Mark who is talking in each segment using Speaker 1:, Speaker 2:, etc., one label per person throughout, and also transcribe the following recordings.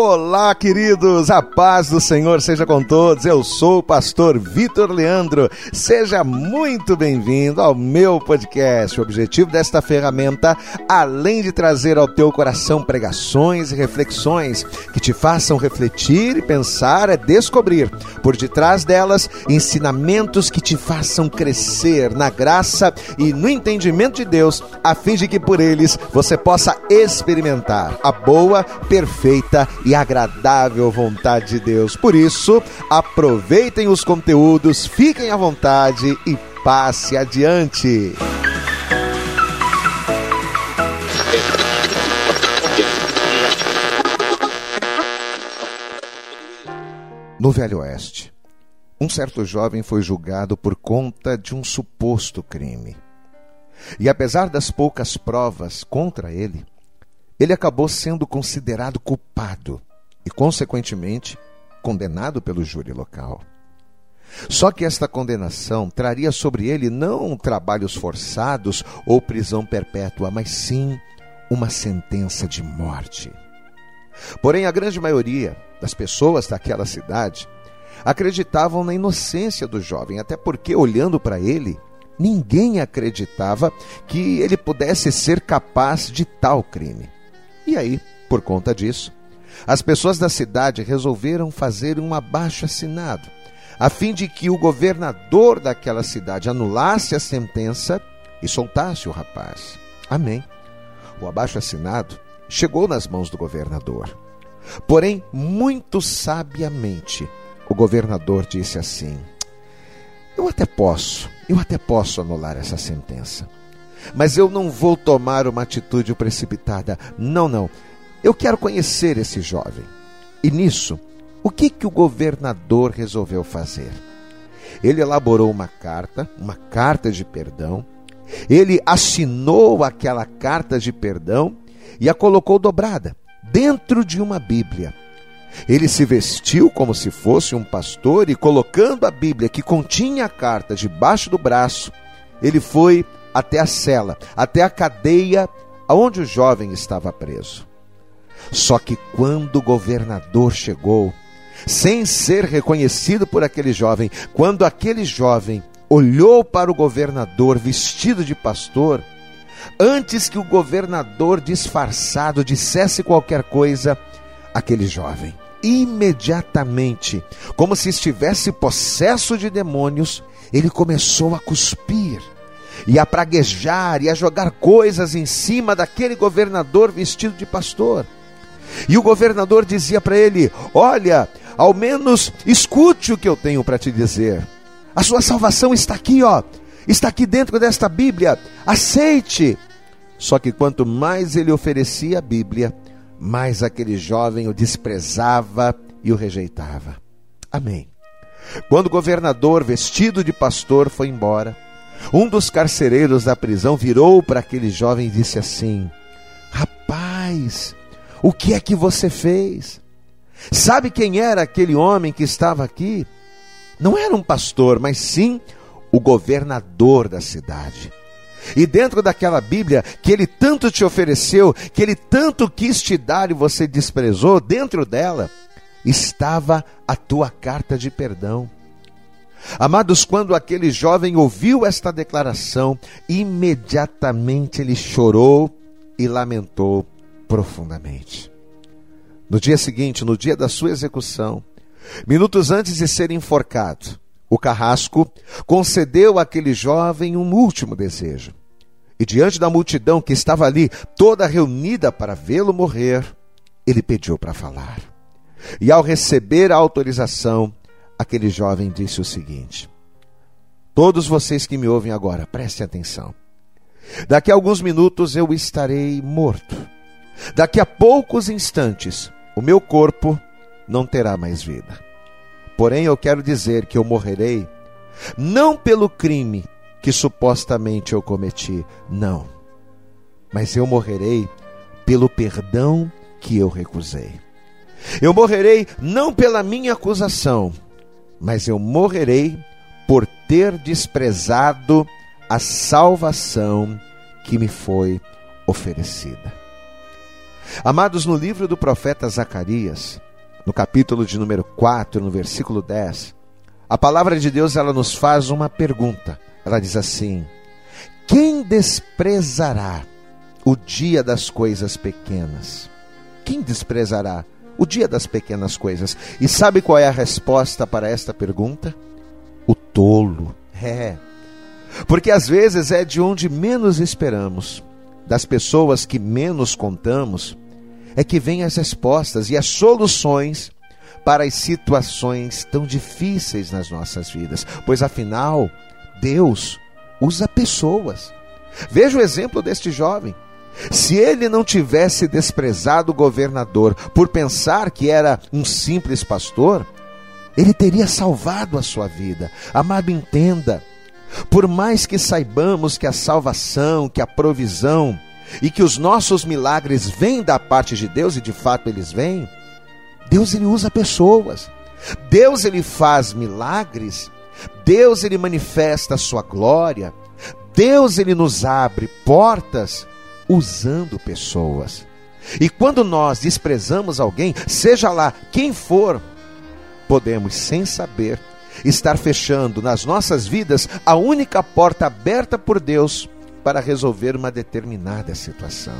Speaker 1: Olá, queridos, a paz do Senhor seja com todos. Eu sou o pastor Vitor Leandro. Seja muito bem-vindo ao meu podcast. O objetivo desta ferramenta, além de trazer ao teu coração pregações e reflexões que te façam refletir e pensar, é descobrir por detrás delas ensinamentos que te façam crescer na graça e no entendimento de Deus, a fim de que por eles você possa experimentar a boa, perfeita e agradável vontade de Deus. Por isso, aproveitem os conteúdos, fiquem à vontade e passe adiante. No Velho Oeste, um certo jovem foi julgado por conta de um suposto crime. E apesar das poucas provas contra ele, ele acabou sendo considerado culpado e, consequentemente, condenado pelo júri local. Só que esta condenação traria sobre ele não trabalhos forçados ou prisão perpétua, mas sim uma sentença de morte. Porém, a grande maioria das pessoas daquela cidade acreditavam na inocência do jovem, até porque, olhando para ele, ninguém acreditava que ele pudesse ser capaz de tal crime. E aí, por conta disso, as pessoas da cidade resolveram fazer um abaixo assinado, a fim de que o governador daquela cidade anulasse a sentença e soltasse o rapaz. Amém. O abaixo assinado chegou nas mãos do governador. Porém, muito sabiamente, o governador disse assim: Eu até posso, eu até posso anular essa sentença mas eu não vou tomar uma atitude precipitada. Não, não. Eu quero conhecer esse jovem. E nisso, o que, que o governador resolveu fazer? Ele elaborou uma carta, uma carta de perdão. Ele assinou aquela carta de perdão e a colocou dobrada dentro de uma Bíblia. Ele se vestiu como se fosse um pastor e, colocando a Bíblia que continha a carta debaixo do braço, ele foi até a cela, até a cadeia aonde o jovem estava preso. Só que quando o governador chegou, sem ser reconhecido por aquele jovem, quando aquele jovem olhou para o governador vestido de pastor, antes que o governador disfarçado dissesse qualquer coisa, aquele jovem, imediatamente, como se estivesse possesso de demônios, ele começou a cuspir e a praguejar e a jogar coisas em cima daquele governador vestido de pastor. E o governador dizia para ele: Olha, ao menos escute o que eu tenho para te dizer. A sua salvação está aqui, ó. Está aqui dentro desta Bíblia. Aceite. Só que quanto mais ele oferecia a Bíblia, mais aquele jovem o desprezava e o rejeitava. Amém. Quando o governador, vestido de pastor, foi embora, um dos carcereiros da prisão virou para aquele jovem e disse assim: Rapaz, o que é que você fez? Sabe quem era aquele homem que estava aqui? Não era um pastor, mas sim o governador da cidade. E dentro daquela Bíblia que ele tanto te ofereceu, que ele tanto quis te dar e você desprezou, dentro dela estava a tua carta de perdão. Amados, quando aquele jovem ouviu esta declaração, imediatamente ele chorou e lamentou profundamente. No dia seguinte, no dia da sua execução, minutos antes de ser enforcado, o carrasco concedeu àquele jovem um último desejo. E diante da multidão que estava ali, toda reunida para vê-lo morrer, ele pediu para falar. E ao receber a autorização, aquele jovem disse o seguinte: Todos vocês que me ouvem agora, prestem atenção. Daqui a alguns minutos eu estarei morto. Daqui a poucos instantes, o meu corpo não terá mais vida. Porém, eu quero dizer que eu morrerei não pelo crime que supostamente eu cometi, não. Mas eu morrerei pelo perdão que eu recusei. Eu morrerei não pela minha acusação, mas eu morrerei por ter desprezado a salvação que me foi oferecida. Amados, no livro do profeta Zacarias, no capítulo de número 4, no versículo 10, a palavra de Deus ela nos faz uma pergunta. Ela diz assim: Quem desprezará o dia das coisas pequenas? Quem desprezará o dia das pequenas coisas? E sabe qual é a resposta para esta pergunta? O tolo. É. Porque às vezes é de onde menos esperamos, das pessoas que menos contamos, é que vêm as respostas e as soluções para as situações tão difíceis nas nossas vidas, pois afinal, Deus usa pessoas. Veja o exemplo deste jovem. Se ele não tivesse desprezado o governador por pensar que era um simples pastor, ele teria salvado a sua vida. Amado, entenda. Por mais que saibamos que a salvação, que a provisão e que os nossos milagres vêm da parte de Deus e de fato eles vêm, Deus ele usa pessoas. Deus ele faz milagres. Deus ele manifesta a sua glória. Deus ele nos abre portas usando pessoas. E quando nós desprezamos alguém, seja lá quem for, podemos sem saber estar fechando nas nossas vidas a única porta aberta por Deus para resolver uma determinada situação.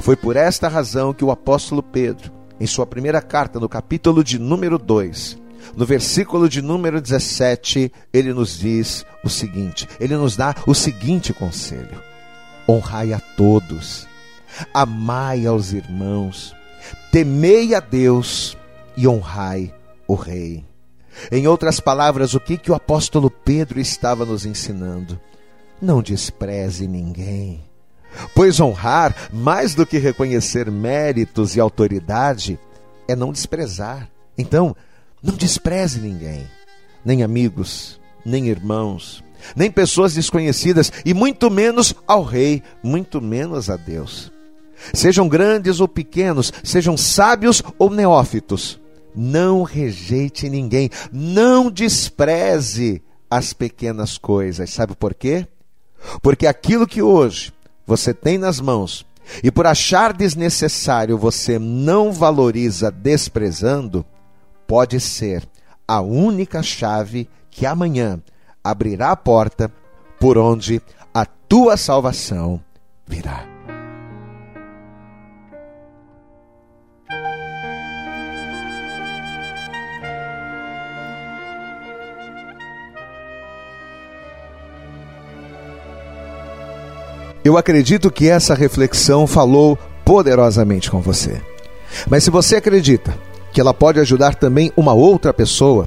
Speaker 1: Foi por esta razão que o apóstolo Pedro em sua primeira carta, no capítulo de número 2, no versículo de número 17, ele nos diz o seguinte: ele nos dá o seguinte conselho: honrai a todos, amai aos irmãos, temei a Deus e honrai o Rei. Em outras palavras, o que, que o apóstolo Pedro estava nos ensinando? Não despreze ninguém Pois honrar, mais do que reconhecer méritos e autoridade, é não desprezar. Então, não despreze ninguém, nem amigos, nem irmãos, nem pessoas desconhecidas, e muito menos ao Rei, muito menos a Deus. Sejam grandes ou pequenos, sejam sábios ou neófitos, não rejeite ninguém, não despreze as pequenas coisas. Sabe por quê? Porque aquilo que hoje você tem nas mãos e por achar desnecessário você não valoriza desprezando, pode ser a única chave que amanhã abrirá a porta por onde a tua salvação virá. Eu acredito que essa reflexão falou poderosamente com você. Mas se você acredita que ela pode ajudar também uma outra pessoa